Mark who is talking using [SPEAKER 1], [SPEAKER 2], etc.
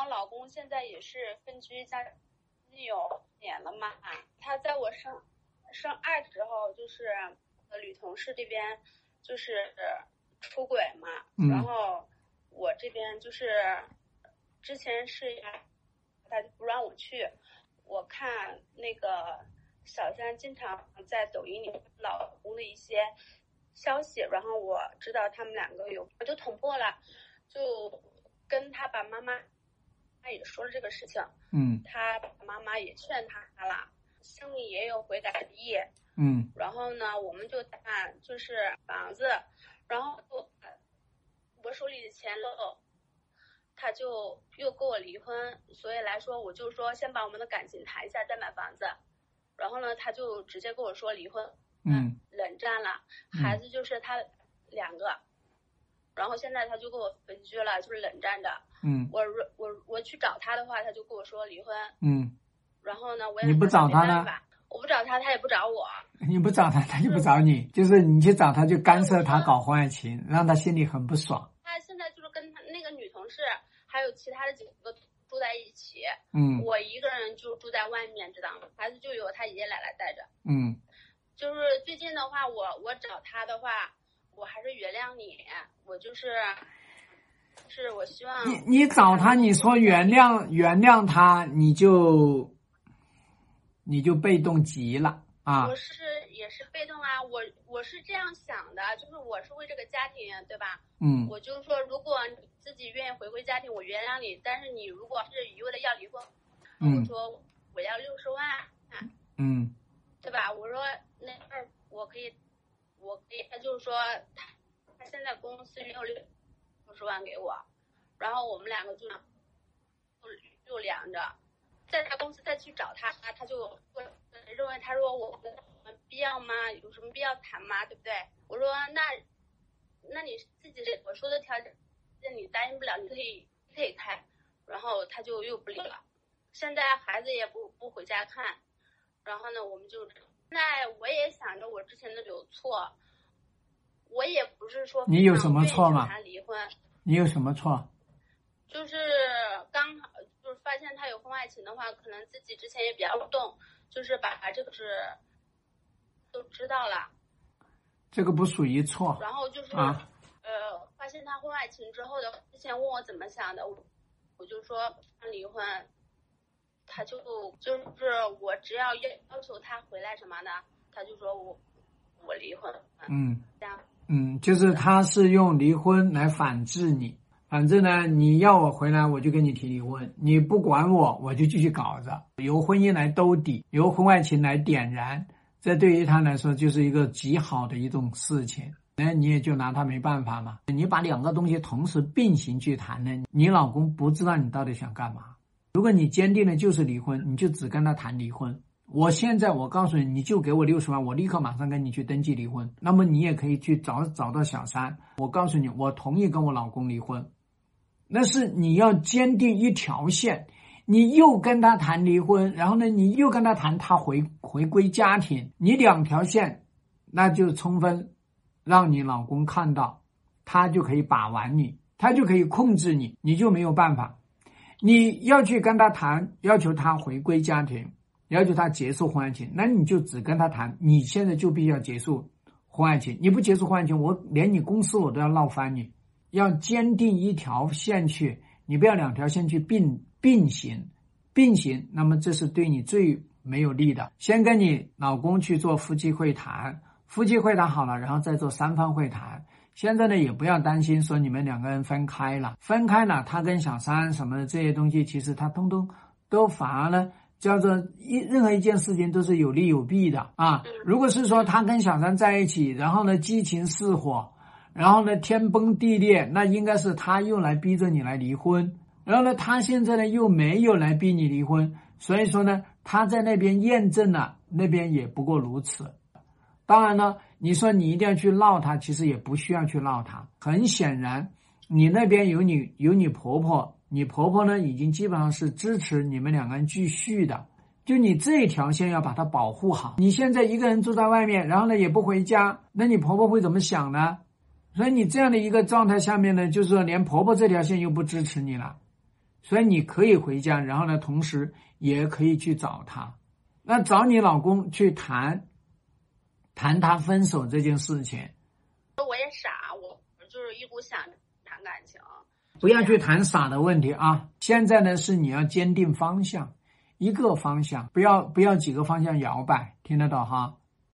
[SPEAKER 1] 我老公现在也是分居家，已经有年了嘛。他在我生生二之后，就是女同事这边就是出轨嘛，然后我这边就是之前是他就不让我去。我看那个小三经常在抖音里老公的一些消息，然后我知道他们两个有，我就捅破了，就跟他爸妈妈他也说了这个事情，
[SPEAKER 2] 嗯，
[SPEAKER 1] 他妈妈也劝他了，心里也有悔改的意，
[SPEAKER 2] 嗯，
[SPEAKER 1] 然后呢，我们就谈就是房子，然后我手里的钱都。他就又跟我离婚，所以来说，我就说先把我们的感情谈一下，再买房子。然后呢，他就直接跟我说离婚，
[SPEAKER 2] 嗯，
[SPEAKER 1] 冷战了，孩子就是他两个。然后现在他就跟我分居了，就是冷战着。
[SPEAKER 2] 嗯，
[SPEAKER 1] 我我我去找他的话，他就跟我说离婚。
[SPEAKER 2] 嗯，
[SPEAKER 1] 然后呢，我也
[SPEAKER 2] 你不找他
[SPEAKER 1] 呢？我不找他，他也不找我。
[SPEAKER 2] 你不找他，他就不找你。就是你去找他，就干涉他搞婚外情，让他心里很不爽。
[SPEAKER 1] 他现在就是跟他那个女同事。还有其他的几个住在一起，
[SPEAKER 2] 嗯，
[SPEAKER 1] 我一个人就住在外面，知道吗？孩子就由他爷爷奶奶带着，
[SPEAKER 2] 嗯，
[SPEAKER 1] 就是最近的话，我我找他的话，我还是原谅你，我就是，是我希望
[SPEAKER 2] 你你找他，你说原谅原谅他，你就你就被动极了啊！
[SPEAKER 1] 我是也是被动啊，我我是这样想的，就是我是为这个家庭，对吧？
[SPEAKER 2] 嗯，
[SPEAKER 1] 我就是说，如果你自己愿意回归家庭，我原谅你。但是你如果是一味的要离婚，我说我要六十万，
[SPEAKER 2] 嗯，
[SPEAKER 1] 对吧？我说那二我可以，我可以，他就是说他他现在公司没有六五十万给我，然后我们两个就就就凉着，在他公司再去找他，他就认为他说我们必要吗？有什么必要谈吗？对不对？我说那。那你自己我说的条件，你答应不了，你可以可以开，然后他就又不理了。现在孩子也不不回家看，然后呢，我们就现在我也想着我之前的有错，我也不是说
[SPEAKER 2] 你有什么错吗？
[SPEAKER 1] 谈离婚，
[SPEAKER 2] 你有什么错？
[SPEAKER 1] 就是刚好就是发现他有婚外情的话，可能自己之前也比较动，就是把这个是都知道了。
[SPEAKER 2] 这个不属于错，
[SPEAKER 1] 然后就是啊，呃，发现他婚外情之后的，之前问我怎么想的，我我就说离婚，他就就是我只要要要求他回来什么的，他就说我我离婚，
[SPEAKER 2] 嗯，
[SPEAKER 1] 这样，
[SPEAKER 2] 嗯，就是他是用离婚来反制你，反正呢，你要我回来，我就跟你提离婚，你不管我，我就继续搞着，由婚姻来兜底，由婚外情来点燃。这对于他来说就是一个极好的一种事情，那你也就拿他没办法嘛。你把两个东西同时并行去谈呢，你老公不知道你到底想干嘛。如果你坚定的就是离婚，你就只跟他谈离婚。我现在我告诉你，你就给我六十万，我立刻马上跟你去登记离婚。那么你也可以去找找到小三，我告诉你，我同意跟我老公离婚。那是你要坚定一条线。你又跟他谈离婚，然后呢，你又跟他谈他回回归家庭，你两条线，那就充分让你老公看到，他就可以把玩你，他就可以控制你，你就没有办法。你要去跟他谈，要求他回归家庭，要求他结束婚外情，那你就只跟他谈，你现在就必须要结束婚外情，你不结束婚外情，我连你公司我都要闹翻你。要坚定一条线去，你不要两条线去并。并行，并行，那么这是对你最没有利的。先跟你老公去做夫妻会谈，夫妻会谈好了，然后再做三方会谈。现在呢，也不要担心说你们两个人分开了，分开了，他跟小三什么的这些东西，其实他通通都反而呢，叫做一任何一件事情都是有利有弊的啊。如果是说他跟小三在一起，然后呢激情似火，然后呢天崩地裂，那应该是他用来逼着你来离婚。然后呢，他现在呢又没有来逼你离婚，所以说呢，他在那边验证了，那边也不过如此。当然呢，你说你一定要去闹他，其实也不需要去闹他。很显然，你那边有你有你婆婆，你婆婆呢已经基本上是支持你们两个人继续的。就你这一条线要把它保护好。你现在一个人住在外面，然后呢也不回家，那你婆婆会怎么想呢？所以你这样的一个状态下面呢，就是说连婆婆这条线又不支持你了。所以你可以回家，然后呢，同时也可以去找他。那找你老公去谈，谈他分手这件事情。
[SPEAKER 1] 我也傻，我就是一股想谈感情。
[SPEAKER 2] 不要去谈傻的问题啊！现在呢是你要坚定方向，一个方向，不要不要几个方向摇摆，听得到哈？